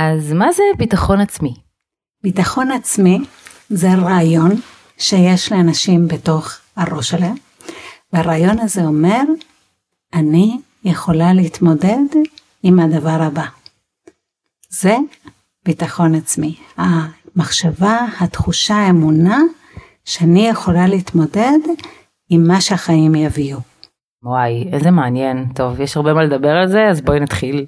אז מה זה ביטחון עצמי? ביטחון עצמי זה רעיון שיש לאנשים בתוך הראש שלהם, והרעיון הזה אומר, אני יכולה להתמודד עם הדבר הבא. זה ביטחון עצמי. המחשבה, התחושה, האמונה, שאני יכולה להתמודד עם מה שהחיים יביאו. וואי, איזה מעניין. טוב, יש הרבה מה לדבר על זה, אז בואי נתחיל.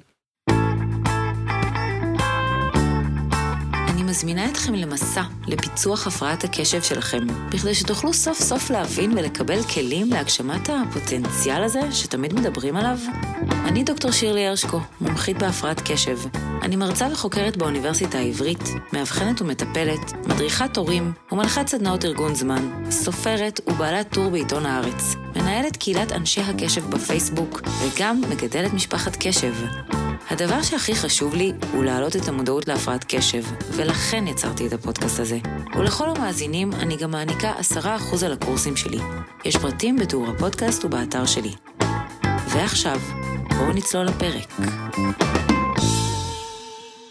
מזמינה אתכם למסע לפיצוח הפרעת הקשב שלכם, בכדי שתוכלו סוף סוף להבין ולקבל כלים להגשמת הפוטנציאל הזה שתמיד מדברים עליו. אני דוקטור שירלי הרשקו, מומחית בהפרעת קשב. אני מרצה וחוקרת באוניברסיטה העברית, מאבחנת ומטפלת, מדריכת הורים ומנחת סדנאות ארגון זמן, סופרת ובעלת טור בעיתון הארץ, מנהלת קהילת אנשי הקשב בפייסבוק, וגם מגדלת משפחת קשב. הדבר שהכי חשוב לי הוא להעלות את המודעות להפרעת קשב, ולכן יצרתי את הפודקאסט הזה. ולכל המאזינים אני גם מעניקה 10% על הקורסים שלי. יש פרטים בתיאור הפודקאסט ובאתר שלי. ועכשיו, בואו נצלול לפרק.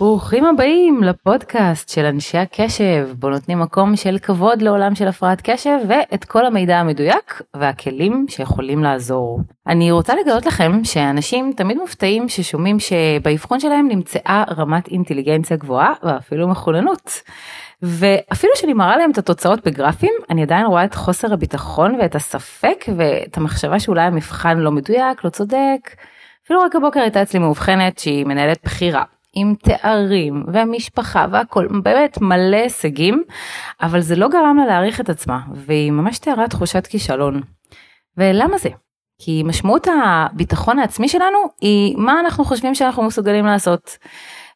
ברוכים הבאים לפודקאסט של אנשי הקשב, בו נותנים מקום של כבוד לעולם של הפרעת קשב ואת כל המידע המדויק והכלים שיכולים לעזור. אני רוצה לגלות לכם שאנשים תמיד מופתעים ששומעים שבאבחון שלהם נמצאה רמת אינטליגנציה גבוהה ואפילו מחוננות. ואפילו שאני מראה להם את התוצאות בגרפים, אני עדיין רואה את חוסר הביטחון ואת הספק ואת המחשבה שאולי המבחן לא מדויק, לא צודק. אפילו רק הבוקר הייתה אצלי מאובחנת שהיא מנהלת בחירה. עם תארים ומשפחה והכל באמת מלא הישגים אבל זה לא גרם לה להעריך את עצמה והיא ממש תיארה תחושת כישלון. ולמה זה? כי משמעות הביטחון העצמי שלנו היא מה אנחנו חושבים שאנחנו מסוגלים לעשות.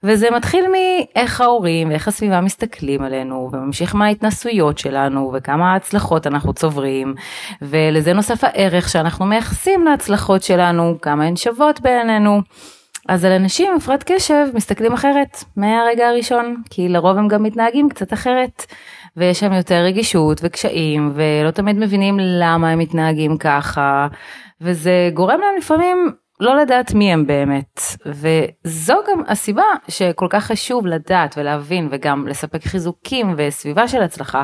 וזה מתחיל מאיך ההורים ואיך הסביבה מסתכלים עלינו וממשיך מההתנסויות שלנו וכמה הצלחות אנחנו צוברים ולזה נוסף הערך שאנחנו מייחסים להצלחות שלנו כמה הן שוות בעינינו. אז על אנשים עם הפרעת קשב מסתכלים אחרת מהרגע הראשון, כי לרוב הם גם מתנהגים קצת אחרת, ויש שם יותר רגישות וקשיים, ולא תמיד מבינים למה הם מתנהגים ככה, וזה גורם להם לפעמים לא לדעת מי הם באמת, וזו גם הסיבה שכל כך חשוב לדעת ולהבין וגם לספק חיזוקים וסביבה של הצלחה,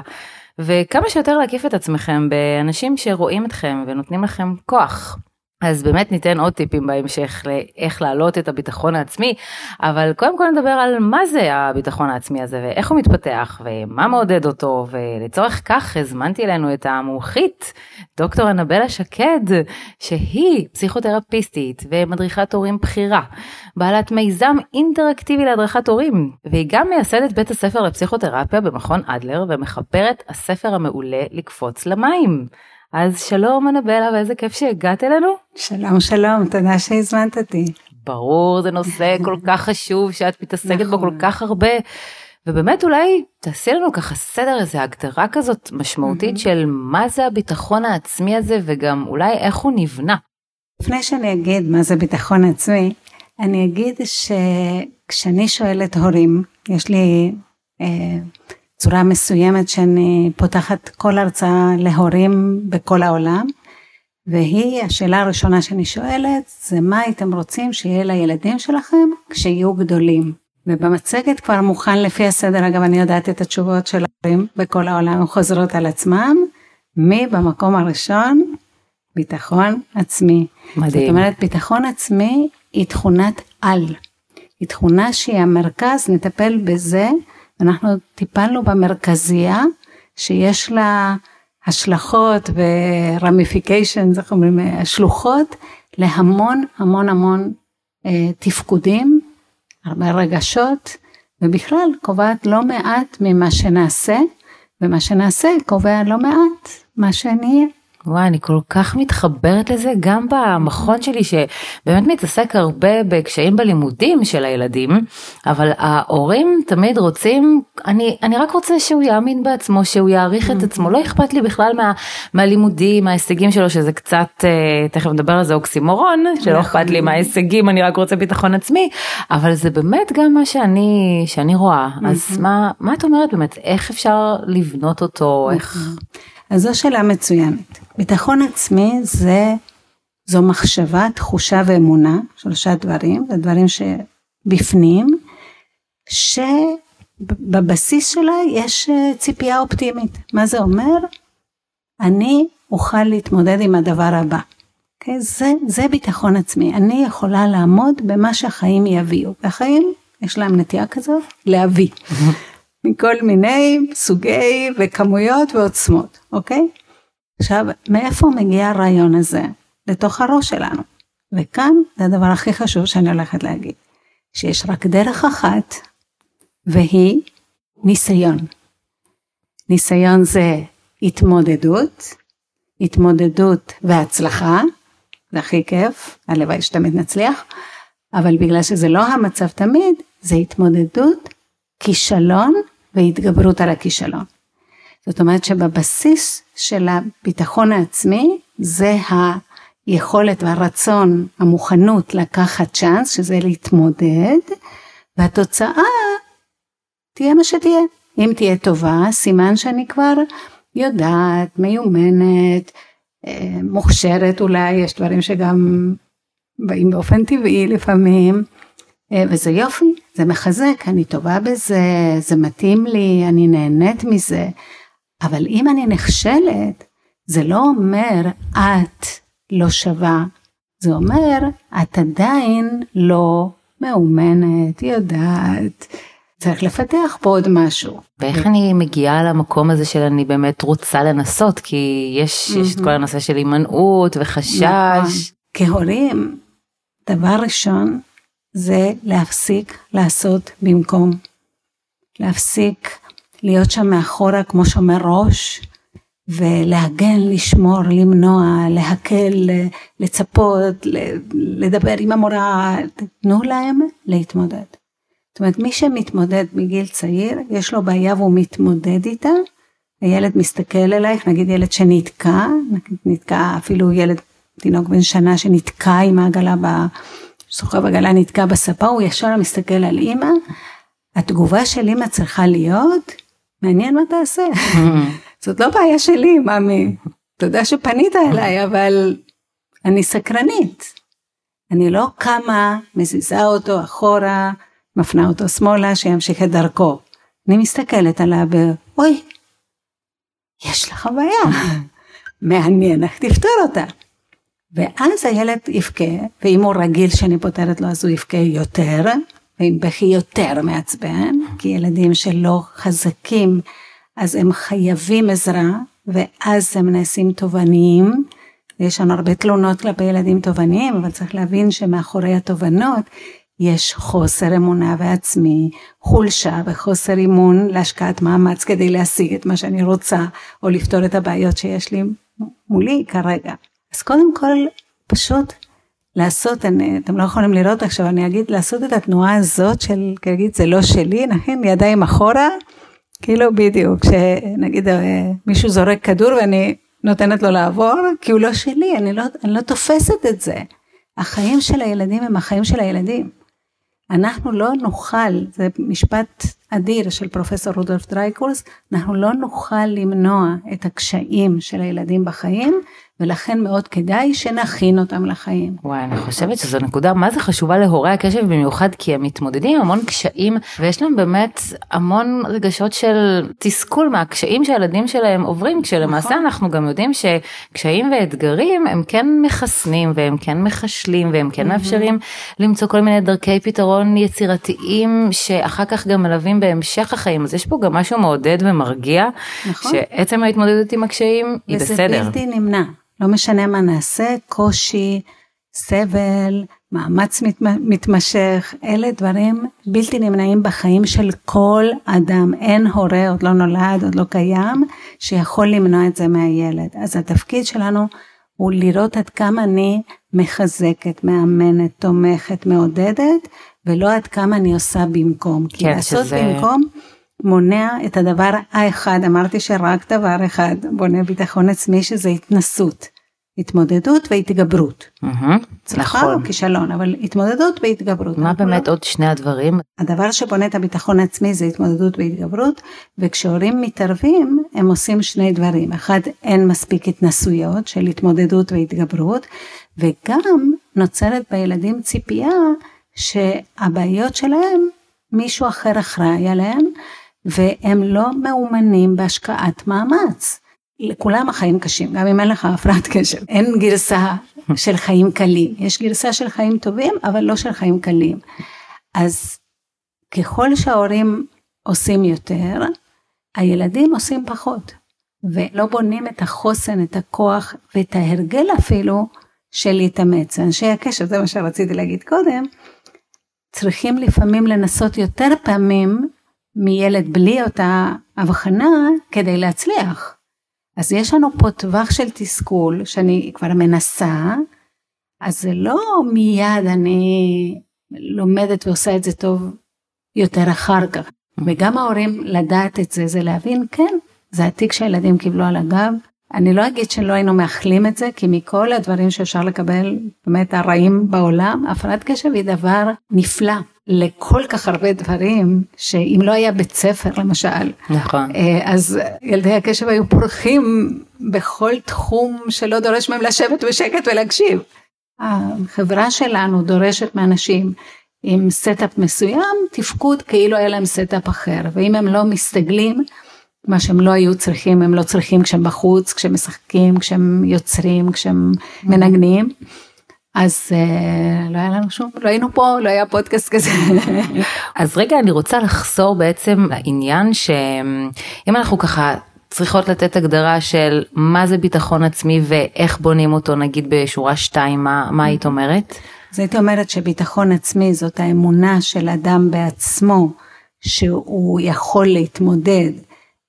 וכמה שיותר להקיף את עצמכם באנשים שרואים אתכם ונותנים לכם כוח. אז באמת ניתן עוד טיפים בהמשך לאיך להעלות את הביטחון העצמי, אבל קודם כל נדבר על מה זה הביטחון העצמי הזה ואיך הוא מתפתח ומה מעודד אותו, ולצורך כך הזמנתי אלינו את המומחית, דוקטור אנבלה שקד, שהיא פסיכותרפיסטית ומדריכת הורים בכירה, בעלת מיזם אינטראקטיבי להדרכת הורים, והיא גם מייסדת בית הספר לפסיכותרפיה במכון אדלר ומחברת הספר המעולה לקפוץ למים. אז שלום אנבלה ואיזה כיף שהגעת אלינו. שלום שלום, תודה שהזמנת אותי. ברור, זה נושא כל כך חשוב שאת מתעסקת נכון. בו כל כך הרבה. ובאמת אולי תעשי לנו ככה סדר איזה הגדרה כזאת משמעותית mm-hmm. של מה זה הביטחון העצמי הזה וגם אולי איך הוא נבנה. לפני שאני אגיד מה זה ביטחון עצמי, אני אגיד שכשאני שואלת הורים, יש לי אה, צורה מסוימת שאני פותחת כל הרצאה להורים בכל העולם, והיא השאלה הראשונה שאני שואלת, זה מה הייתם רוצים שיהיה לילדים שלכם כשיהיו גדולים. ובמצגת כבר מוכן לפי הסדר, אגב אני יודעת את התשובות של ההורים בכל העולם, חוזרות על עצמם, מי במקום הראשון? ביטחון עצמי. מדהים. זאת אומרת, ביטחון עצמי היא תכונת על. היא תכונה שהיא המרכז, נטפל בזה אנחנו טיפלנו במרכזייה שיש לה השלכות ורמיפיקיישן, איך אומרים, שלוחות להמון המון המון אה, תפקודים, הרבה רגשות, ובכלל קובעת לא מעט ממה שנעשה, ומה שנעשה קובע לא מעט מה שנהיה. וואי, אני כל כך מתחברת לזה גם במכון שלי שבאמת מתעסק הרבה בקשיים בלימודים של הילדים, אבל ההורים תמיד רוצים, אני, אני רק רוצה שהוא יאמין בעצמו, שהוא יעריך את עצמו, לא אכפת לי בכלל מה, מהלימודים, מההישגים שלו, שזה קצת, אה, תכף נדבר על זה אוקסימורון, שלא אכפת לי מההישגים, אני רק רוצה ביטחון עצמי, אבל זה באמת גם מה שאני, שאני רואה, אז מה, מה את אומרת באמת, איך אפשר לבנות אותו, איך... אז זו שאלה מצוינת. ביטחון עצמי זה, זו מחשבה, תחושה ואמונה, שלושה דברים, זה דברים שבפנים, שבבסיס שלה יש אה, ציפייה אופטימית. מה זה אומר? אני אוכל להתמודד עם הדבר הבא. Okay, אוקיי? זה, זה ביטחון עצמי, אני יכולה לעמוד במה שהחיים יביאו, והחיים יש להם נטייה כזאת להביא, מכל מיני סוגי וכמויות ועוצמות, אוקיי? Okay? עכשיו, מאיפה מגיע הרעיון הזה? לתוך הראש שלנו. וכאן זה הדבר הכי חשוב שאני הולכת להגיד, שיש רק דרך אחת, והיא ניסיון. ניסיון זה התמודדות, התמודדות והצלחה, זה הכי כיף, הלוואי שתמיד נצליח, אבל בגלל שזה לא המצב תמיד, זה התמודדות, כישלון והתגברות על הכישלון. זאת אומרת שבבסיס של הביטחון העצמי זה היכולת והרצון, המוכנות לקחת צ'אנס, שזה להתמודד, והתוצאה תהיה מה שתהיה. אם תהיה טובה, סימן שאני כבר יודעת, מיומנת, אה, מוכשרת אולי, יש דברים שגם באים באופן טבעי לפעמים, אה, וזה יופי, זה מחזק, אני טובה בזה, זה מתאים לי, אני נהנית מזה, אבל אם אני נכשלת, זה לא אומר את לא שווה, זה אומר את עדיין לא מאומנת, יודעת, צריך לפתח פה עוד משהו. ואיך אני מגיעה למקום הזה של אני באמת רוצה לנסות, כי יש, יש את כל הנושא של הימנעות וחשש. נכון. כהורים, דבר ראשון זה להפסיק לעשות במקום. להפסיק להיות שם מאחורה כמו שומר ראש, ולהגן, לשמור, למנוע, להקל, לצפות, לדבר עם המורה, תנו להם להתמודד. זאת אומרת, מי שמתמודד מגיל צעיר, יש לו בעיה והוא מתמודד איתה, הילד מסתכל אלייך, נגיד ילד שנתקע, נגיד נתקע אפילו ילד, תינוק בן שנה שנתקע עם העגלה, סוחב עגלה נתקע בספה, הוא ישר מסתכל על אימא, התגובה של אימא צריכה להיות, מעניין מה תעשה. זאת לא בעיה שלי, מאמי. תודה שפנית אליי, אבל אני סקרנית. אני לא קמה, מזיזה אותו אחורה, מפנה אותו שמאלה, שימשיך את דרכו. אני מסתכלת עליו ואוי, יש לך בעיה, מעניין איך תפתור אותה. ואז הילד יבכה, ואם הוא רגיל שאני פותרת לו אז הוא יבכה יותר, בכי יותר מעצבן, כי ילדים שלא חזקים אז הם חייבים עזרה, ואז הם נעשים תובעניים. יש לנו הרבה תלונות כלפי ילדים תובעניים, אבל צריך להבין שמאחורי התובנות יש חוסר אמונה בעצמי, חולשה וחוסר אימון להשקעת מאמץ כדי להשיג את מה שאני רוצה, או לפתור את הבעיות שיש לי מולי כרגע. אז קודם כל, פשוט לעשות, אני, אתם לא יכולים לראות עכשיו, אני אגיד, לעשות את התנועה הזאת של, כגיד, זה לא שלי, נכון? ידיים אחורה, כאילו בדיוק, שנגיד אה, מישהו זורק כדור ואני נותנת לו לעבור, כי הוא לא שלי, אני לא, אני לא תופסת את זה. החיים של הילדים הם החיים של הילדים. אנחנו לא נוכל, זה משפט אדיר של פרופסור רודולף דרייקורס, אנחנו לא נוכל למנוע את הקשיים של הילדים בחיים ולכן מאוד כדאי שנכין אותם לחיים. וואי, אני חושבת שזו נקודה מה זה חשובה להורי הקשב במיוחד כי הם מתמודדים עם המון קשיים ויש להם באמת המון רגשות של תסכול מהקשיים שהילדים שלהם עוברים כשלמעשה נכון. אנחנו גם יודעים שקשיים ואתגרים הם כן מחסנים והם כן מחשלים והם כן מאפשרים למצוא כל מיני דרכי פתרון יצירתיים שאחר כך גם מלווים בהמשך החיים אז יש פה גם משהו מעודד ומרגיע נכון. שעצם ההתמודדות עם הקשיים היא בסדר. וזה בלתי נמנע. לא משנה מה נעשה, קושי, סבל, מאמץ מת, מתמשך, אלה דברים בלתי נמנעים בחיים של כל אדם. אין הורה, עוד לא נולד, עוד לא קיים, שיכול למנוע את זה מהילד. אז התפקיד שלנו הוא לראות עד כמה אני מחזקת, מאמנת, תומכת, מעודדת, ולא עד כמה אני עושה במקום. כי כן, לעשות שזה... במקום מונע את הדבר האחד, אמרתי שרק דבר אחד בונה ביטחון עצמי שזה התנסות. התמודדות והתגברות. הצלחה נכון. או כישלון, אבל התמודדות והתגברות. מה באמת עוד שני הדברים? הדבר שבונה את הביטחון העצמי זה התמודדות והתגברות, וכשהורים מתערבים הם עושים שני דברים. אחד, אין מספיק התנסויות של התמודדות והתגברות, וגם נוצרת בילדים ציפייה שהבעיות שלהם מישהו אחר אחראי עליהם, והם לא מאומנים בהשקעת מאמץ. לכולם החיים קשים, גם אם אין לך הפרעת קשב. אין גרסה של חיים קלים, יש גרסה של חיים טובים, אבל לא של חיים קלים. אז ככל שההורים עושים יותר, הילדים עושים פחות, ולא בונים את החוסן, את הכוח ואת ההרגל אפילו של להתאמץ. אנשי הקשב, זה מה שרציתי להגיד קודם, צריכים לפעמים לנסות יותר פעמים מילד בלי אותה הבחנה כדי להצליח. אז יש לנו פה טווח של תסכול שאני כבר מנסה, אז זה לא מיד אני לומדת ועושה את זה טוב יותר אחר כך. וגם ההורים לדעת את זה, זה להבין, כן, זה התיק שהילדים קיבלו על הגב. אני לא אגיד שלא היינו מאחלים את זה, כי מכל הדברים שאפשר לקבל, באמת הרעים בעולם, הפרעת קשב היא דבר נפלא. לכל כך הרבה דברים שאם לא היה בית ספר למשל, נכון, אה, אז ילדי הקשב היו פורחים בכל תחום שלא דורש מהם לשבת בשקט ולהקשיב. החברה שלנו דורשת מאנשים עם setup מסוים, תפקוד כאילו היה להם setup אחר, ואם הם לא מסתגלים, מה שהם לא היו צריכים, הם לא צריכים כשהם בחוץ, כשהם משחקים, כשהם יוצרים, כשהם מנגנים. אז uh, לא היה לנו שום, לא היינו פה, לא היה פודקאסט כזה. אז רגע אני רוצה לחזור בעצם לעניין שאם אנחנו ככה צריכות לתת הגדרה של מה זה ביטחון עצמי ואיך בונים אותו נגיד בשורה 2 מה, מה היית אומרת? אז הייתי אומרת שביטחון עצמי זאת האמונה של אדם בעצמו שהוא יכול להתמודד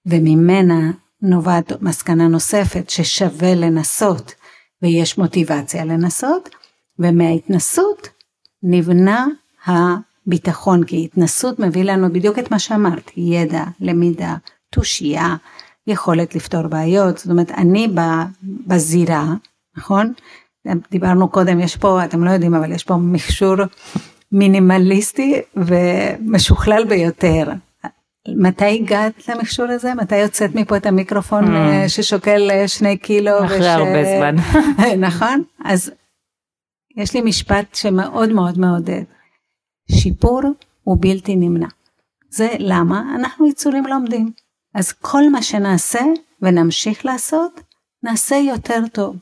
וממנה נובעת מסקנה נוספת ששווה לנסות ויש מוטיבציה לנסות ומההתנסות נבנה הביטחון כי התנסות מביא לנו בדיוק את מה שאמרת ידע למידה תושייה יכולת לפתור בעיות זאת אומרת אני בזירה נכון דיברנו קודם יש פה אתם לא יודעים אבל יש פה מכשור מינימליסטי ומשוכלל ביותר מתי הגעת למכשור הזה? מתי יוצאת מפה את המיקרופון mm. ששוקל אה, שני קילו? אחרי וש... הרבה זמן. נכון? אז יש לי משפט שמאוד מאוד מעודד. שיפור הוא בלתי נמנע. זה למה? אנחנו יצורים לומדים. אז כל מה שנעשה ונמשיך לעשות, נעשה יותר טוב.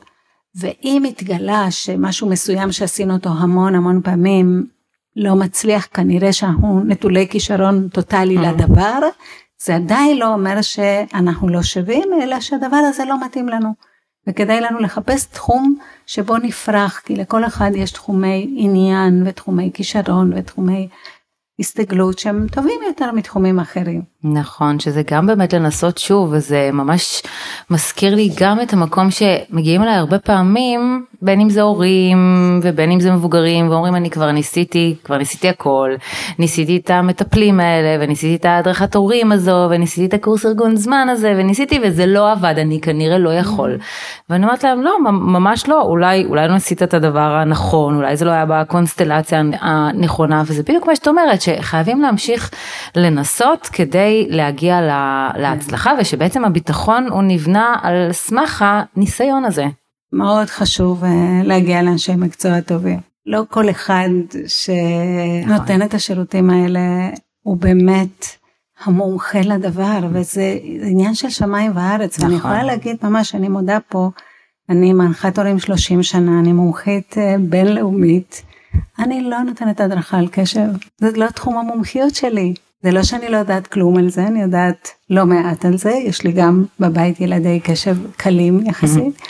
ואם התגלה שמשהו מסוים שעשינו אותו המון המון פעמים לא מצליח, כנראה שאנחנו נטולי כישרון טוטאלי mm. לדבר, זה עדיין לא אומר שאנחנו לא שווים, אלא שהדבר הזה לא מתאים לנו. וכדאי לנו לחפש תחום שבו נפרח, כי לכל אחד יש תחומי עניין ותחומי כישרון ותחומי הסתגלות שהם טובים יותר מתחומים אחרים. נכון, שזה גם באמת לנסות שוב, וזה ממש מזכיר לי גם את המקום שמגיעים אליי הרבה פעמים, בין אם זה הורים ובין אם זה מבוגרים, ואומרים אני כבר ניסיתי, כבר ניסיתי הכל, ניסיתי את המטפלים האלה, וניסיתי את ההדרכת הורים הזו, וניסיתי את הקורס ארגון זמן הזה, וניסיתי וזה לא עבד, אני כנראה לא יכול. ואני אומרת להם לא, ממש לא, אולי, אולי לא עשית את הדבר הנכון, אולי זה לא היה בקונסטלציה הנכונה, וזה בדיוק מה שאת אומרת, שחייבים להמשיך לנסות כדי להגיע לה, להצלחה ושבעצם הביטחון הוא נבנה על סמך הניסיון הזה. מאוד חשוב אה, להגיע לאנשי מקצוע טובים. לא כל אחד שנותן את השירותים האלה הוא באמת המומחה לדבר וזה עניין של שמיים וארץ נכון. ואני יכולה להגיד ממש אני מודה פה אני מנחת הורים 30 שנה אני מומחית אה, בינלאומית אני לא נותנת הדרכה על קשב זה לא תחום המומחיות שלי זה לא שאני לא יודעת כלום על זה, אני יודעת לא מעט על זה, יש לי גם בבית ילדי קשב קלים יחסית.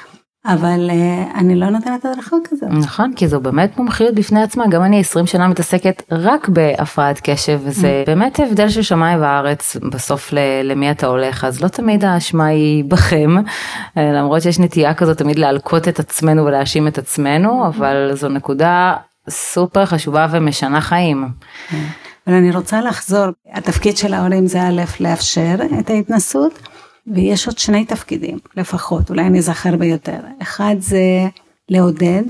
אבל uh, אני לא נותנת הדרכה כזאת. נכון, כי זו באמת מומחיות בפני עצמה, גם אני 20 שנה מתעסקת רק בהפרעת קשב, וזה mm. באמת הבדל של שמיים וארץ בסוף למי אתה הולך, אז לא תמיד האשמה היא בכם, אה, למרות שיש נטייה כזאת תמיד להלקות את עצמנו ולהאשים את עצמנו, אבל זו נקודה סופר חשובה ומשנה חיים. Mm. אבל אני רוצה לחזור, התפקיד של ההורים זה א', לאפשר את ההתנסות, ויש עוד שני תפקידים לפחות, אולי אני זכר ביותר. אחד זה לעודד,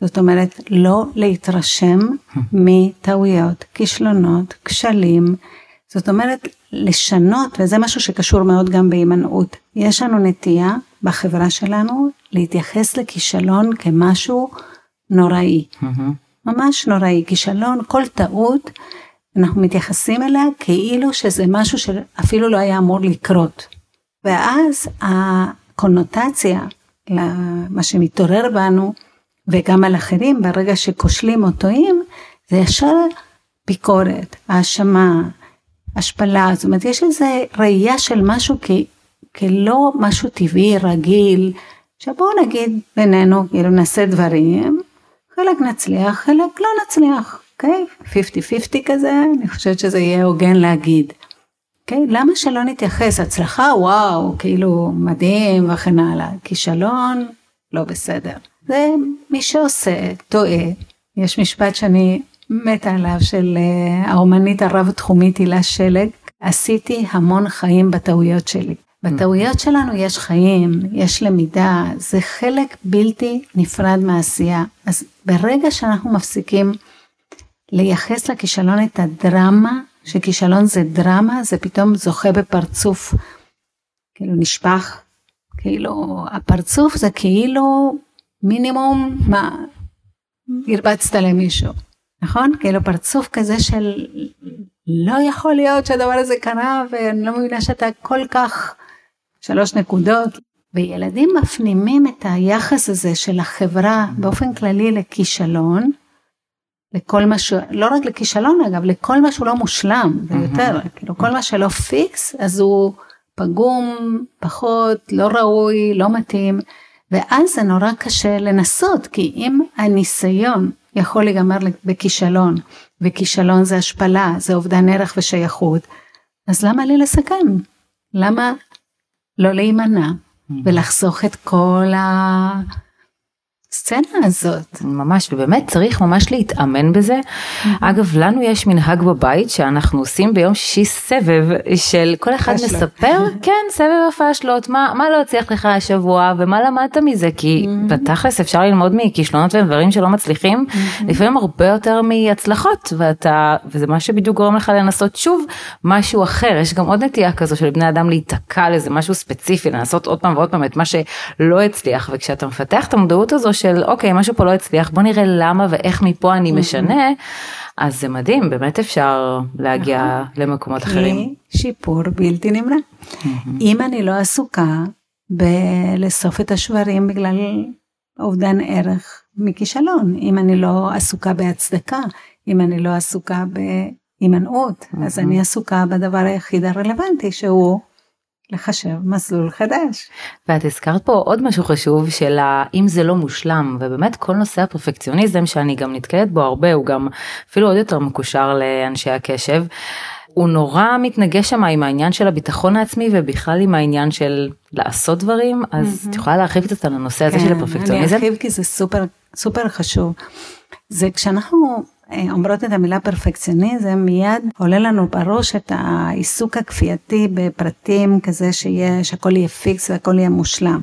זאת אומרת לא להתרשם מטעויות, כישלונות, כשלים, זאת אומרת לשנות, וזה משהו שקשור מאוד גם בהימנעות. יש לנו נטייה בחברה שלנו להתייחס לכישלון כמשהו נוראי. ממש נוראי, כישלון, כל טעות אנחנו מתייחסים אליה כאילו שזה משהו שאפילו לא היה אמור לקרות. ואז הקונוטציה למה שמתעורר בנו וגם על אחרים ברגע שכושלים או טועים זה ישר ביקורת, האשמה, השפלה, זאת אומרת יש איזה ראייה של משהו כ, כלא משהו טבעי, רגיל, שבואו נגיד בינינו, כאילו נעשה דברים, חלק נצליח, חלק לא נצליח, אוקיי? Okay? 50-50 כזה, אני חושבת שזה יהיה הוגן להגיד. Okay? למה שלא נתייחס, הצלחה וואו, כאילו מדהים וכן הלאה, כישלון לא בסדר. זה מי שעושה, טועה. יש משפט שאני מתה עליו של uh, האומנית הרב-תחומית הילה שלג, עשיתי המון חיים בטעויות שלי. בטעויות שלנו יש חיים, יש למידה, זה חלק בלתי נפרד מהעשייה. אז ברגע שאנחנו מפסיקים לייחס לכישלון את הדרמה, שכישלון זה דרמה, זה פתאום זוכה בפרצוף, כאילו נשפך, כאילו הפרצוף זה כאילו מינימום, מה, הרבצת למישהו, נכון? כאילו פרצוף כזה של לא יכול להיות שהדבר הזה קרה ואני לא מבינה שאתה כל כך שלוש נקודות. וילדים מפנימים את היחס הזה של החברה באופן כללי לכישלון, לכל מה ש... לא רק לכישלון אגב, לכל מה שהוא לא מושלם, זה יותר, כאילו כל מה שלא פיקס, אז הוא פגום, פחות, לא ראוי, לא מתאים, ואז זה נורא קשה לנסות, כי אם הניסיון יכול להיגמר בכישלון, וכישלון זה השפלה, זה אובדן ערך ושייכות, אז למה לי לסכן? למה לא להימנע. ולחסוך את כל הסצנה הזאת. ממש, ובאמת צריך ממש להתאמן בזה. Mm-hmm. אגב, לנו יש מנהג בבית שאנחנו עושים ביום שישי סבב של כל אחד מספר, כן, סבב הפאשלות, מה, מה לא הצליח לך השבוע ומה למדת מזה, כי mm-hmm. בתכלס אפשר ללמוד מכישלונות ודברים שלא מצליחים, לפעמים הרבה יותר מהצלחות, ואתה, וזה מה שבדיוק גורם לך לנסות שוב משהו אחר, יש גם עוד נטייה כזו של בני אדם להיתקע לזה משהו ספציפי, לנסות עוד פעם ועוד פעם את מה שלא הצליח, וכשאתה מפתח את המודעות הזו של אוקיי משהו פה לא הצליח בוא נראה למה ואיך מפה אני משנה אז זה מדהים באמת אפשר להגיע נכון. למקומות אחרים. שיפור בלתי נמנע. אם אני לא עסוקה בלאסוף את השברים בגלל אובדן ערך מכישלון אם אני לא עסוקה בהצדקה אם אני לא עסוקה בהימנעות אז אני עסוקה בדבר היחיד הרלוונטי שהוא לחשב מסלול חדש. ואת הזכרת פה עוד משהו חשוב של אם זה לא מושלם ובאמת כל נושא הפרפקציוניזם שאני גם נתקלת בו הרבה הוא גם אפילו עוד יותר מקושר לאנשי הקשב. הוא נורא מתנגש שם עם העניין של הביטחון העצמי ובכלל עם העניין של לעשות דברים אז mm-hmm. את יכולה להרחיב קצת על הנושא הזה של כן, הפרפקציוניזם? אני ארחיב כי זה סופר סופר חשוב. זה כשאנחנו אומרות את המילה פרפקציוניזם, מיד עולה לנו בראש את העיסוק הכפייתי בפרטים כזה שיהיה, שהכל יהיה פיקס והכל יהיה מושלם.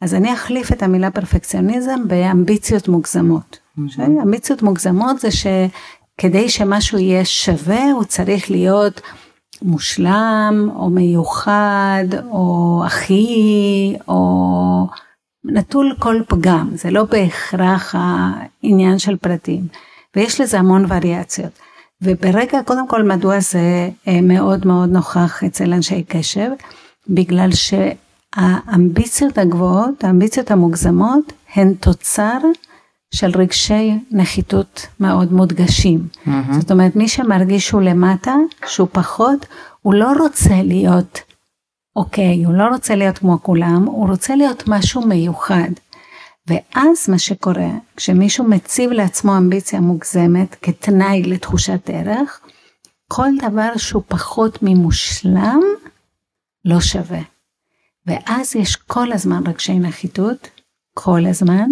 אז אני אחליף את המילה פרפקציוניזם באמביציות מוגזמות. Mm-hmm. אמביציות מוגזמות זה שכדי שמשהו יהיה שווה הוא צריך להיות מושלם או מיוחד או אחי או נטול כל פגם, זה לא בהכרח העניין של פרטים. ויש לזה המון וריאציות. וברגע, קודם כל, מדוע זה אה, מאוד מאוד נוכח אצל אנשי קשב? בגלל שהאמביציות הגבוהות, האמביציות המוגזמות, הן תוצר של רגשי נחיתות מאוד מודגשים. Mm-hmm. זאת אומרת, מי שמרגיש שהוא למטה, שהוא פחות, הוא לא רוצה להיות אוקיי, הוא לא רוצה להיות כמו כולם, הוא רוצה להיות משהו מיוחד. ואז מה שקורה, כשמישהו מציב לעצמו אמביציה מוגזמת כתנאי לתחושת ערך, כל דבר שהוא פחות ממושלם לא שווה. ואז יש כל הזמן רגשי נחיתות, כל הזמן,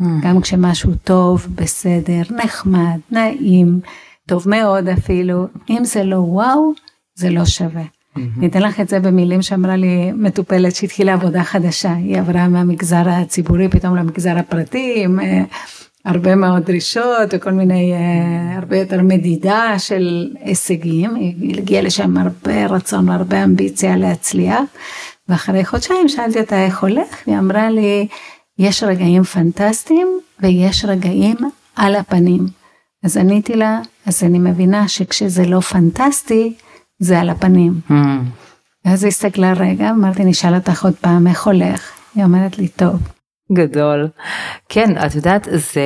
mm. גם כשמשהו טוב, בסדר, נחמד, נעים, טוב מאוד אפילו, אם זה לא וואו, זה לא שווה. אני אתן לך את זה במילים שאמרה לי מטופלת שהתחילה עבודה חדשה, היא עברה מהמגזר הציבורי פתאום למגזר הפרטי עם אה, הרבה מאוד דרישות וכל מיני, אה, הרבה יותר מדידה של הישגים, היא הגיעה לשם הרבה רצון והרבה אמביציה להצליח, ואחרי חודשיים שאלתי אותה איך הולך, והיא אמרה לי, יש רגעים פנטסטיים ויש רגעים על הפנים. אז עניתי לה, אז אני מבינה שכשזה לא פנטסטי, זה על הפנים. Mm. ואז היא הסתכלה רגע, אמרתי, נשאל אותך עוד פעם, איך הולך? היא אומרת לי, טוב. גדול. כן, את יודעת, זה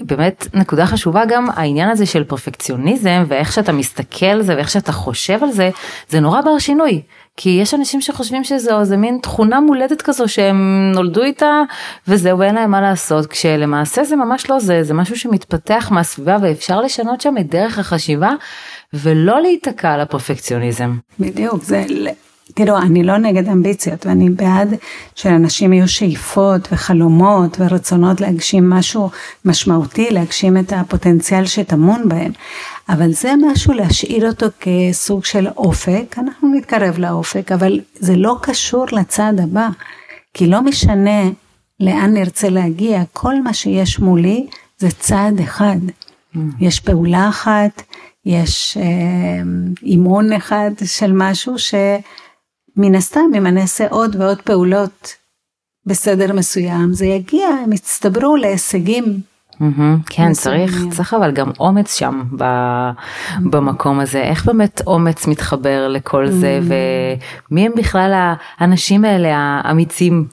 באמת נקודה חשובה גם העניין הזה של פרפקציוניזם ואיך שאתה מסתכל על זה ואיך שאתה חושב על זה, זה נורא בר שינוי. כי יש אנשים שחושבים שזו איזה מין תכונה מולדת כזו שהם נולדו איתה וזהו ואין להם מה לעשות כשלמעשה זה ממש לא זה זה משהו שמתפתח מהסביבה ואפשר לשנות שם את דרך החשיבה ולא להיתקע על הפרפקציוניזם. בדיוק, זה, תראו, אני לא נגד אמביציות, ואני בעד שלאנשים יהיו שאיפות וחלומות ורצונות להגשים משהו משמעותי, להגשים את הפוטנציאל שטמון בהם, אבל זה משהו להשאיר אותו כסוג של אופק, אנחנו נתקרב לאופק, אבל זה לא קשור לצעד הבא, כי לא משנה לאן נרצה להגיע, כל מה שיש מולי זה צעד אחד. Mm. יש פעולה אחת, יש אה, אימון אחד של משהו שמן הסתם אם אני אעשה עוד ועוד פעולות בסדר מסוים זה יגיע הם יצטברו להישגים. Mm-hmm, כן צריך צריך אבל גם אומץ שם ב, במקום הזה איך באמת אומץ מתחבר לכל זה ומי הם בכלל האנשים האלה האמיצים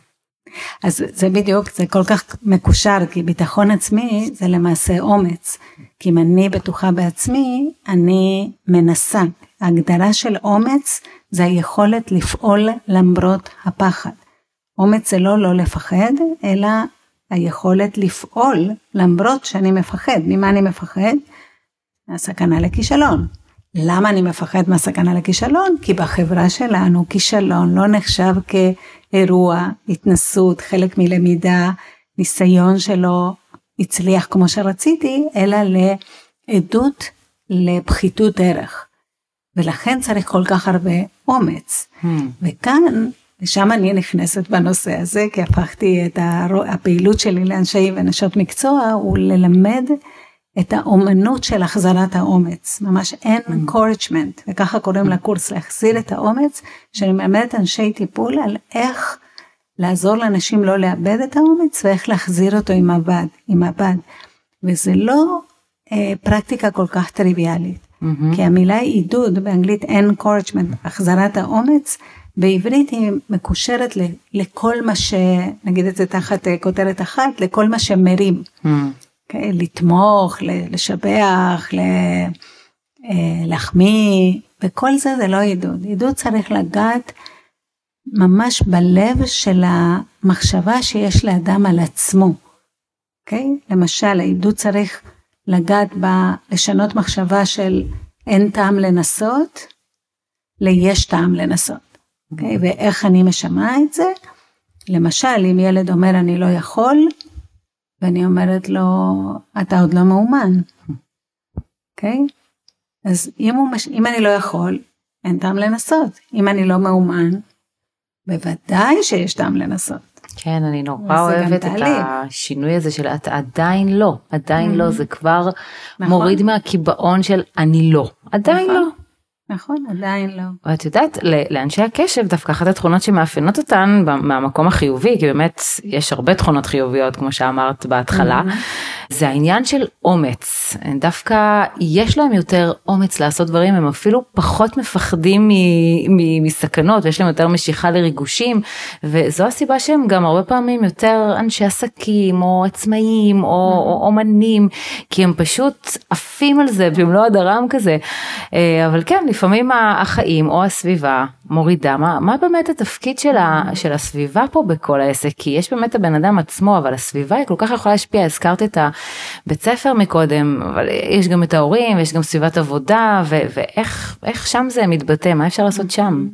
אז זה בדיוק, זה כל כך מקושר, כי ביטחון עצמי זה למעשה אומץ. כי אם אני בטוחה בעצמי, אני מנסה. ההגדרה של אומץ זה היכולת לפעול למרות הפחד. אומץ זה לא לא לפחד, אלא היכולת לפעול למרות שאני מפחד. ממה אני מפחד? מהסכנה לכישלון. למה אני מפחד מהסכנה לכישלון? כי בחברה שלנו כישלון לא נחשב כאירוע, התנסות, חלק מלמידה, ניסיון שלא הצליח כמו שרציתי, אלא לעדות לפחיתות ערך. ולכן צריך כל כך הרבה אומץ. Hmm. וכאן, ושם אני נכנסת בנושא הזה, כי הפכתי את הפעילות שלי לאנשי ונשות מקצוע, הוא ללמד את האומנות של החזרת האומץ, ממש encouragement, וככה קוראים לקורס, להחזיר את האומץ, שאני מלמדת אנשי טיפול על איך לעזור לאנשים לא לאבד את האומץ ואיך להחזיר אותו עם מבט, עם מבט. וזה לא אה, פרקטיקה כל כך טריוויאלית, mm-hmm. כי המילה עידוד באנגלית encouragement, החזרת האומץ, בעברית היא מקושרת לכל מה ש... נגיד את זה תחת אה, כותרת אחת, לכל מה שמרים. Mm-hmm. כן, לתמוך, לשבח, אה, להחמיא, וכל זה זה לא עידוד. עידוד צריך לגעת ממש בלב של המחשבה שיש לאדם על עצמו. Okay? אוקיי? למשל, העידוד צריך לגעת ב... לשנות מחשבה של אין טעם לנסות, ליש טעם לנסות. Okay? אוקיי? ואיך אני משמעה את זה? למשל, אם ילד אומר אני לא יכול, ואני אומרת לו, אתה עוד לא מאומן, אוקיי? Okay? אז אם, הוא מש... אם אני לא יכול, אין טעם לנסות. אם אני לא מאומן, בוודאי שיש טעם לנסות. כן, אני נורא אוהבת את השינוי הזה של את עדיין לא, עדיין mm-hmm. לא, זה כבר נכון. מוריד מהקיבעון של אני לא, עדיין נכון. לא. נכון, עדיין לא. ואת יודעת, לאנשי הקשב דווקא אחת התכונות שמאפיינות אותן מהמקום החיובי, כי באמת יש הרבה תכונות חיוביות כמו שאמרת בהתחלה, mm-hmm. זה העניין של אומץ. דווקא יש להם יותר אומץ לעשות דברים, הם אפילו פחות מפחדים מסכנות, ויש להם יותר משיכה לריגושים, וזו הסיבה שהם גם הרבה פעמים יותר אנשי עסקים, או עצמאים, או, mm-hmm. או אומנים, כי הם פשוט עפים על זה במלוא הדרם כזה. אה, אבל כן, לפעמים החיים או הסביבה מורידה, מה, מה באמת התפקיד של, ה, של הסביבה פה בכל העסק? כי יש באמת הבן אדם עצמו, אבל הסביבה היא כל כך יכולה להשפיע, הזכרת את הבית ספר מקודם, אבל יש גם את ההורים, ויש גם סביבת עבודה, ו, ואיך שם זה מתבטא, מה אפשר לעשות שם?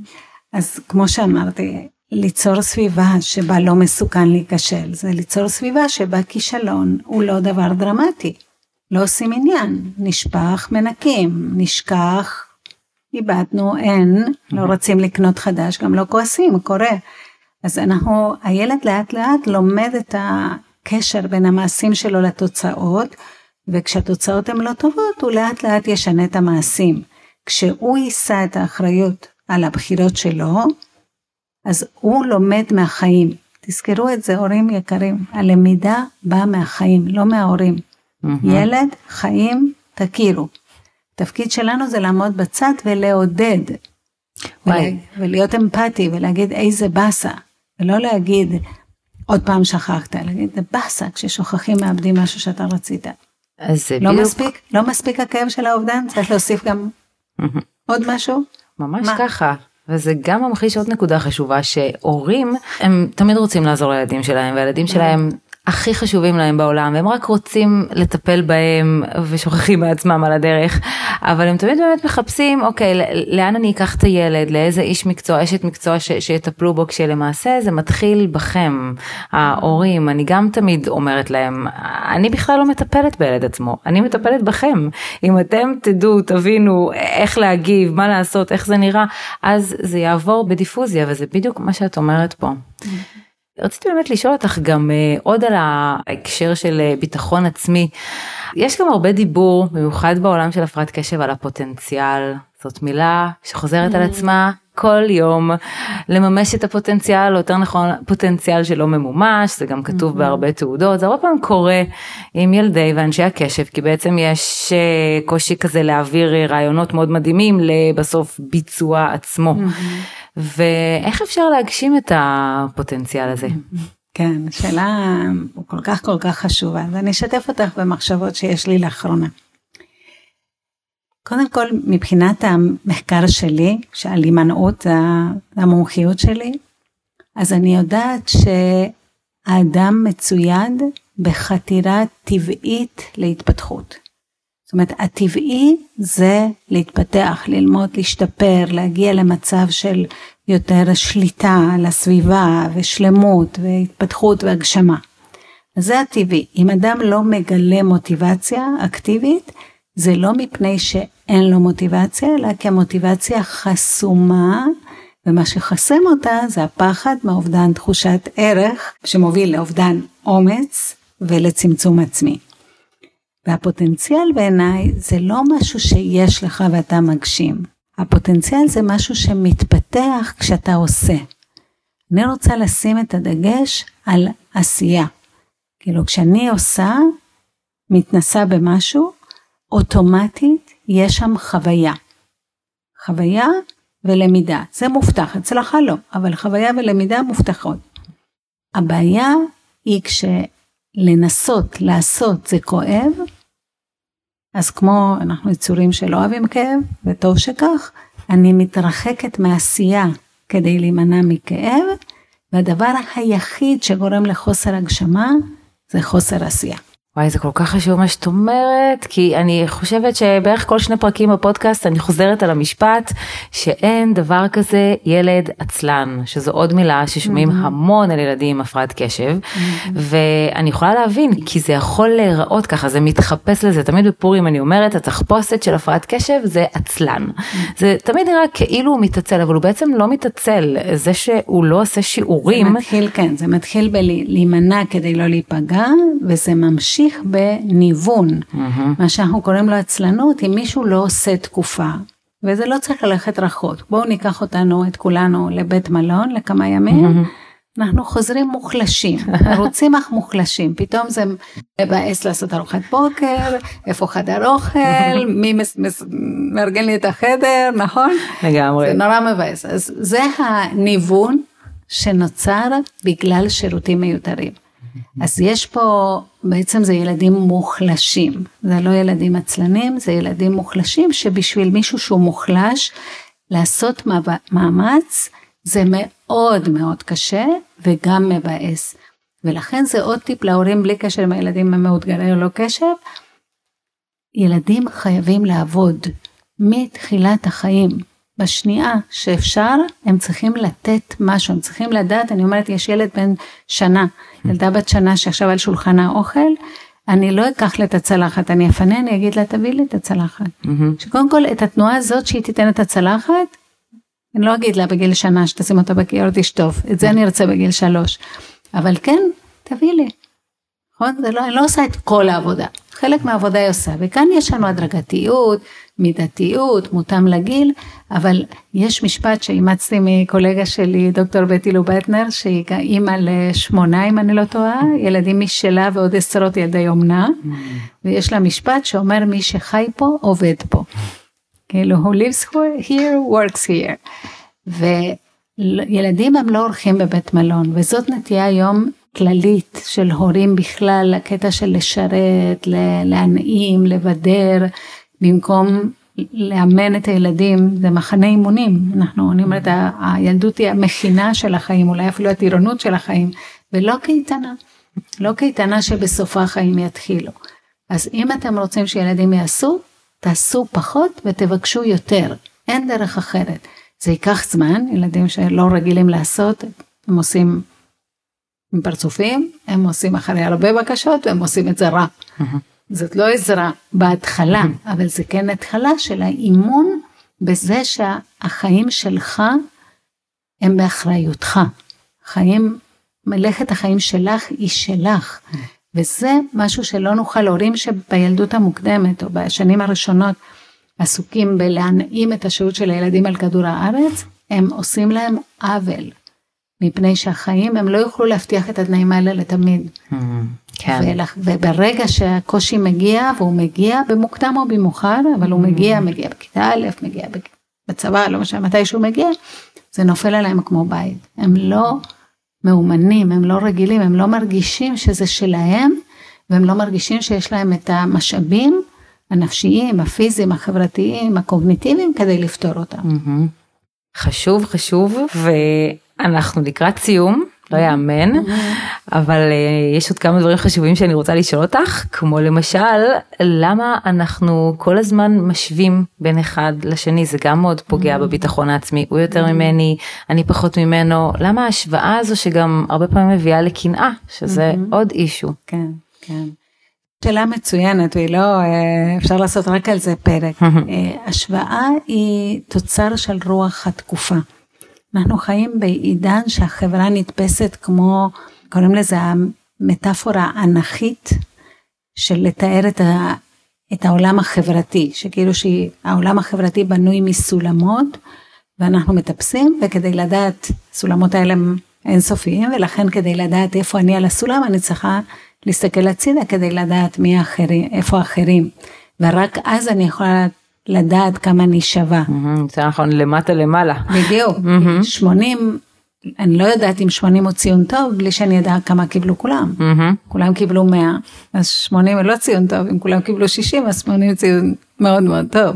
אז כמו שאמרתי, ליצור סביבה שבה לא מסוכן להיכשל, זה ליצור סביבה שבה כישלון הוא לא דבר דרמטי. לא עושים עניין, נשפך מנקים, נשכח איבדנו, אין, לא רוצים לקנות חדש, גם לא כועסים, קורה. אז אנחנו, הילד לאט לאט לומד את הקשר בין המעשים שלו לתוצאות, וכשהתוצאות הן לא טובות, הוא לאט לאט ישנה את המעשים. כשהוא יישא את האחריות על הבחירות שלו, אז הוא לומד מהחיים. תזכרו את זה, הורים יקרים, הלמידה באה מהחיים, לא מההורים. Mm-hmm. ילד, חיים, תכירו. התפקיד שלנו זה לעמוד בצד ולעודד. וואי. ולהיות אמפתי ולהגיד איזה באסה, ולא להגיד עוד פעם שכחת, להגיד זה באסה כששוכחים מאבדים משהו שאתה רצית. אז זה לא בדיוק, מספיק, לא מספיק הכאב של האובדן, צריך להוסיף גם עוד משהו. ממש מה? ככה. וזה גם ממחיש עוד נקודה חשובה שהורים הם תמיד רוצים לעזור לילדים שלהם והילדים שלהם הכי חשובים להם בעולם והם רק רוצים לטפל בהם ושוכחים מעצמם על הדרך. אבל הם תמיד באמת מחפשים אוקיי לאן אני אקח את הילד? לאיזה איש מקצוע אשת מקצוע ש- שיטפלו בו כשלמעשה זה מתחיל בכם ההורים. אני גם תמיד אומרת להם אני בכלל לא מטפלת בילד עצמו אני מטפלת בכם. אם אתם תדעו תבינו איך להגיב מה לעשות איך זה נראה. אז זה יעבור בדיפוזיה וזה בדיוק מה שאת אומרת פה. רציתי באמת לשאול אותך גם אה, עוד על ההקשר של אה, ביטחון עצמי. יש גם הרבה דיבור, במיוחד בעולם של הפרעת קשב, על הפוטנציאל. זאת מילה שחוזרת על עצמה כל יום, לממש את הפוטנציאל, או יותר נכון, פוטנציאל שלא ממומש, זה גם כתוב בהרבה תעודות, זה הרבה פעמים קורה עם ילדי ואנשי הקשב, כי בעצם יש אה, קושי כזה להעביר רעיונות מאוד מדהימים לבסוף ביצוע עצמו. ואיך אפשר להגשים את הפוטנציאל הזה? כן, שאלה כל כך כל כך חשובה, אז אני אשתף אותך במחשבות שיש לי לאחרונה. קודם כל, מבחינת המחקר שלי, שעל הימנעות, המומחיות שלי, אז אני יודעת שהאדם מצויד בחתירה טבעית להתפתחות. זאת אומרת, הטבעי זה להתפתח, ללמוד, להשתפר, להגיע למצב של יותר שליטה על הסביבה ושלמות והתפתחות והגשמה. אז זה הטבעי. אם אדם לא מגלה מוטיבציה אקטיבית, זה לא מפני שאין לו מוטיבציה, אלא כי המוטיבציה חסומה, ומה שחסם אותה זה הפחד מאובדן תחושת ערך, שמוביל לאובדן אומץ ולצמצום עצמי. והפוטנציאל בעיניי זה לא משהו שיש לך ואתה מגשים. הפוטנציאל זה משהו שמתפתח כשאתה עושה. אני רוצה לשים את הדגש על עשייה. כאילו כשאני עושה, מתנסה במשהו, אוטומטית יש שם חוויה. חוויה ולמידה, זה מובטח, הצלחה לא, אבל חוויה ולמידה מובטחות. הבעיה היא כשלנסות לעשות זה כואב, אז כמו אנחנו יצורים שלא אוהבים כאב, וטוב שכך, אני מתרחקת מעשייה כדי להימנע מכאב, והדבר היחיד שגורם לחוסר הגשמה זה חוסר עשייה. וואי זה כל כך חשוב מה שאת אומרת כי אני חושבת שבערך כל שני פרקים בפודקאסט אני חוזרת על המשפט שאין דבר כזה ילד עצלן שזו עוד מילה ששומעים mm-hmm. המון על ילדים עם הפרעת קשב mm-hmm. ואני יכולה להבין כי זה יכול להיראות ככה זה מתחפש לזה תמיד בפורים אני אומרת התחפושת של הפרעת קשב זה עצלן mm-hmm. זה תמיד נראה כאילו הוא מתעצל אבל הוא בעצם לא מתעצל זה שהוא לא עושה שיעורים. זה מתחיל כן זה מתחיל בלהימנע כדי לא להיפגע וזה ממשיך. ממשיך בניוון, mm-hmm. מה שאנחנו קוראים לו עצלנות, אם מישהו לא עושה תקופה, וזה לא צריך ללכת רחוק. בואו ניקח אותנו, את כולנו, לבית מלון לכמה ימים. Mm-hmm. אנחנו חוזרים מוחלשים, רוצים אך מוחלשים, פתאום זה מבאס לעשות ארוחת בוקר, איפה חדר אוכל, מי מס, מס, מארגן לי את החדר, נכון? לגמרי. זה נורא מבאס. אז זה הניוון שנוצר בגלל שירותים מיותרים. אז יש פה, בעצם זה ילדים מוחלשים, זה לא ילדים עצלנים, זה ילדים מוחלשים שבשביל מישהו שהוא מוחלש, לעשות מאמץ זה מאוד מאוד קשה וגם מבאס. ולכן זה עוד טיפ להורים בלי קשר עם הילדים המאותגרי או לא קשב. ילדים חייבים לעבוד מתחילת החיים. בשנייה שאפשר, הם צריכים לתת משהו, הם צריכים לדעת, אני אומרת, יש ילד בן שנה, ילדה בת שנה שעכשיו על שולחן האוכל, אני לא אקח לה את הצלחת, אני אפנה, אני אגיד לה, תביא לי את הצלחת. שקודם כל, את התנועה הזאת שהיא תיתן את הצלחת, אני לא אגיד לה בגיל שנה שתשים אותה בכיור תשטוף, את זה אני ארצה בגיל שלוש. אבל כן, תביא לי. נכון? לא, אני לא עושה את כל העבודה. חלק מהעבודה היא עושה, וכאן יש לנו הדרגתיות, מידתיות, מותאם לגיל, אבל יש משפט שאימצתי מקולגה שלי, דוקטור בטי לובטנר, שהיא אימא לשמונה אם אני לא טועה, ילדים משלה ועוד עשרות ילדי אומנה, ויש לה משפט שאומר מי שחי פה עובד פה. כאילו, who lives here works here. וילדים הם לא אורחים בבית מלון, וזאת נטייה היום כללית של הורים בכלל, הקטע של לשרת, להנעים, לבדר, במקום לאמן את הילדים, זה מחנה אימונים, אנחנו, אני אומרת, הילדות היא המכינה של החיים, אולי אפילו הטירונות של החיים, ולא קייטנה, לא קייטנה שבסופה החיים יתחילו. אז אם אתם רוצים שילדים יעשו, תעשו פחות ותבקשו יותר, אין דרך אחרת. זה ייקח זמן, ילדים שלא רגילים לעשות, הם עושים עם פרצופים, הם עושים אחרי הרבה בקשות והם עושים את זה רע. זאת לא עזרה בהתחלה, אבל זה כן התחלה של האימון בזה שהחיים שלך הם באחריותך. חיים, מלאכת החיים שלך היא שלך. וזה משהו שלא נוכל, הורים שבילדות המוקדמת או בשנים הראשונות עסוקים בלהנעים את השהות של הילדים על כדור הארץ, הם עושים להם עוול. מפני שהחיים הם לא יוכלו להבטיח את התנאים האלה לתמיד. Mm-hmm, כן. ולח, וברגע שהקושי מגיע, והוא מגיע במוקדם או במאוחר, אבל הוא מגיע, mm-hmm. מגיע בכיתה א', מגיע בצבא, לא משנה מתי שהוא מגיע, זה נופל עליהם כמו בית. הם לא מאומנים, הם לא רגילים, הם לא מרגישים שזה שלהם, והם לא מרגישים שיש להם את המשאבים הנפשיים, הפיזיים, החברתיים, הקוגניטיביים, כדי לפתור אותם. Mm-hmm. חשוב, חשוב, ו... אנחנו לקראת סיום, לא יאמן, אבל uh, יש עוד כמה דברים חשובים שאני רוצה לשאול אותך, כמו למשל, למה אנחנו כל הזמן משווים בין אחד לשני, זה גם מאוד פוגע בביטחון העצמי, הוא יותר ממני, אני פחות ממנו, למה ההשוואה הזו שגם הרבה פעמים מביאה לקנאה, שזה עוד אישו. כן, כן. שאלה מצוינת והיא לא, אה, אפשר לעשות רק על זה פרק. אה, השוואה היא תוצר של רוח התקופה. אנחנו חיים בעידן שהחברה נתפסת כמו, קוראים לזה המטאפורה האנכית של לתאר את, ה, את העולם החברתי, שכאילו שהעולם החברתי בנוי מסולמות ואנחנו מטפסים וכדי לדעת, הסולמות האלה הם אינסופיים ולכן כדי לדעת איפה אני על הסולם אני צריכה להסתכל הצידה כדי לדעת מי האחרים, איפה האחרים. ורק אז אני יכולה לדעת כמה אני שווה. זה נכון, למטה למעלה. בדיוק, 80, אני לא יודעת אם 80 הוא ציון טוב בלי שאני אדע כמה קיבלו כולם. כולם קיבלו 100, אז 80 הוא לא ציון טוב, אם כולם קיבלו 60 אז 80 ציון מאוד מאוד טוב.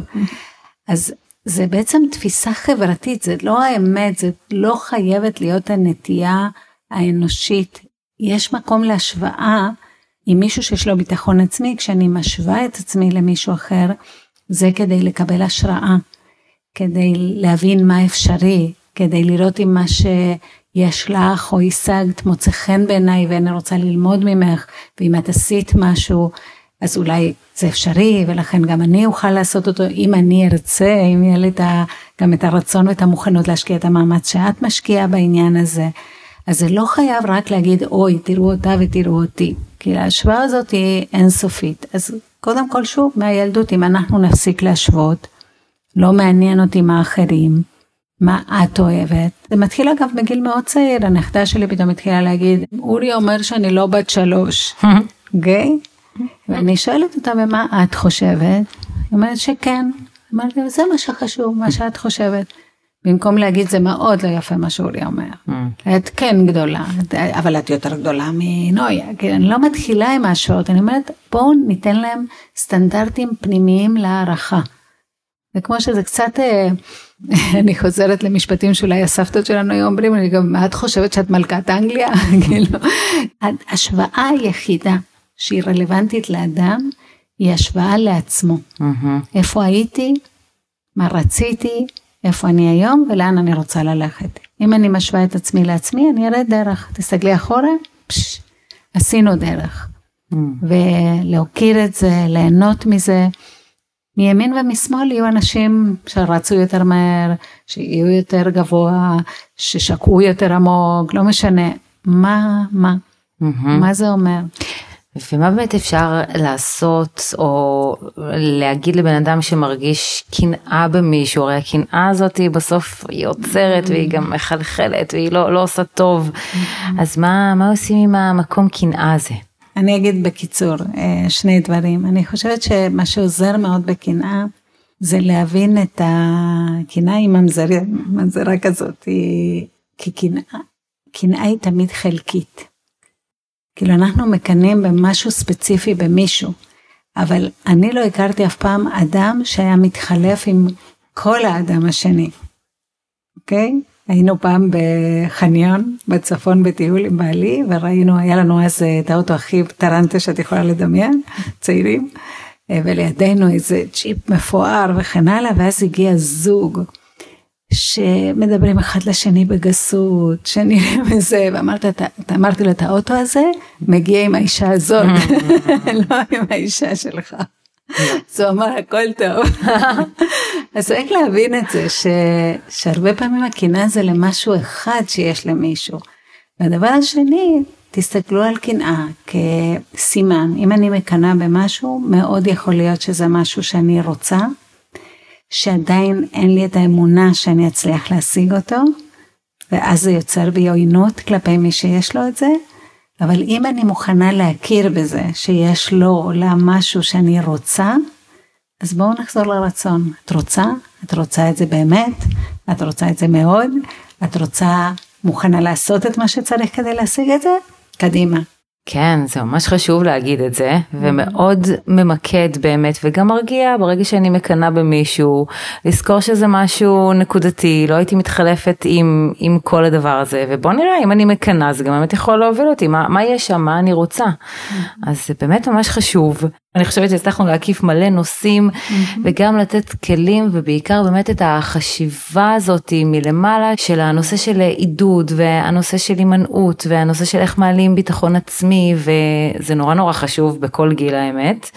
אז זה בעצם תפיסה חברתית, זה לא האמת, זה לא חייבת להיות הנטייה האנושית. יש מקום להשוואה עם מישהו שיש לו ביטחון עצמי, כשאני משווה את עצמי למישהו אחר, זה כדי לקבל השראה, כדי להבין מה אפשרי, כדי לראות אם מה שיש לך או השגת מוצא חן בעיניי ואני רוצה ללמוד ממך, ואם את עשית משהו, אז אולי זה אפשרי, ולכן גם אני אוכל לעשות אותו אם אני ארצה, אם יהיה לי גם את הרצון ואת המוכנות להשקיע את המאמץ שאת משקיעה בעניין הזה. אז זה לא חייב רק להגיד, אוי, תראו אותה ותראו אותי. כי ההשוואה הזאת היא אינסופית. אז קודם כל שוב מהילדות אם אנחנו נפסיק להשוות, לא מעניין אותי מה אחרים, מה את אוהבת. זה מתחיל אגב בגיל מאוד צעיר, הנכדה שלי פתאום התחילה להגיד, אורי אומר שאני לא בת שלוש, אוקיי? ואני שואלת אותה ומה את חושבת? היא אומרת שכן. אמרתי זה מה שחשוב, מה שאת חושבת. במקום להגיד זה מאוד לא יפה מה שאורי אומר. Mm. את כן גדולה, אבל את יותר גדולה מנויה. כי אני לא מתחילה עם ההשוואות, אני אומרת בואו ניתן להם סטנדרטים פנימיים להערכה. וכמו שזה קצת, אה, אני חוזרת למשפטים שאולי הסבתות שלנו היו אומרים, אני גם, את חושבת שאת מלכת אנגליה? כאילו, השוואה היחידה שהיא רלוונטית לאדם, היא השוואה לעצמו. איפה הייתי? מה רציתי? איפה אני היום ולאן אני רוצה ללכת. אם אני משווה את עצמי לעצמי, אני אראה דרך. תסתכלי אחורה, פש, עשינו דרך. Mm. ולהוקיר את זה, ליהנות מזה. מימין ומשמאל יהיו אנשים שרצו יותר מהר, שיהיו יותר גבוה, ששקעו יותר עמוק, לא משנה. מה, מה? Mm-hmm. מה זה אומר? ומה באמת אפשר לעשות או להגיד לבן אדם שמרגיש קנאה במישהו, הרי הקנאה הזאת היא בסוף היא עוצרת והיא גם מחלחלת והיא לא, לא עושה טוב, אז מה, מה עושים עם המקום קנאה הזה? אני אגיד בקיצור אה, שני דברים, אני חושבת שמה שעוזר מאוד בקנאה זה להבין את הקנאה היא ממזרה כזאת, כי קנאה היא תמיד חלקית. כאילו אנחנו מקנאים במשהו ספציפי במישהו, אבל אני לא הכרתי אף פעם אדם שהיה מתחלף עם כל האדם השני, אוקיי? היינו פעם בחניון בצפון בטיול עם בעלי וראינו, היה לנו אז את האוטו הכי טרנטה שאת יכולה לדמיין, צעירים, ולידינו איזה צ'יפ מפואר וכן הלאה, ואז הגיע זוג. שמדברים אחד לשני בגסות, שנראים איזה, ואמרת, אתה, אתה אמרתי לו את האוטו הזה, מגיע עם האישה הזאת, לא עם האישה שלך. אז הוא אמר הכל טוב. אז צריך להבין את זה, ש, שהרבה פעמים הקנאה זה למשהו אחד שיש למישהו. והדבר השני, תסתכלו על קנאה כסימן, אם אני מקנאה במשהו, מאוד יכול להיות שזה משהו שאני רוצה. שעדיין אין לי את האמונה שאני אצליח להשיג אותו, ואז זה יוצר בי עוינות כלפי מי שיש לו את זה, אבל אם אני מוכנה להכיר בזה שיש לו או לה משהו שאני רוצה, אז בואו נחזור לרצון. את רוצה? את רוצה את זה באמת? את רוצה את זה מאוד? את רוצה מוכנה לעשות את מה שצריך כדי להשיג את זה? קדימה. כן, זה ממש חשוב להגיד את זה, ומאוד ממקד באמת, וגם מרגיע ברגע שאני מקנאה במישהו, לזכור שזה משהו נקודתי, לא הייתי מתחלפת עם, עם כל הדבר הזה, ובוא נראה, אם אני מקנאה זה גם באמת יכול להוביל אותי, מה, מה יש שם, מה אני רוצה. אז זה באמת ממש חשוב. אני חושבת שהצלחנו להקיף מלא נושאים mm-hmm. וגם לתת כלים ובעיקר באמת את החשיבה הזאת מלמעלה של הנושא של עידוד והנושא של הימנעות והנושא של איך מעלים ביטחון עצמי וזה נורא נורא חשוב בכל גיל האמת.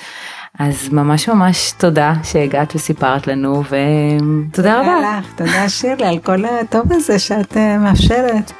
אז ממש ממש תודה שהגעת וסיפרת לנו ותודה רבה. תודה לך, תודה שירלי על כל הטוב הזה שאת אה, מאפשרת.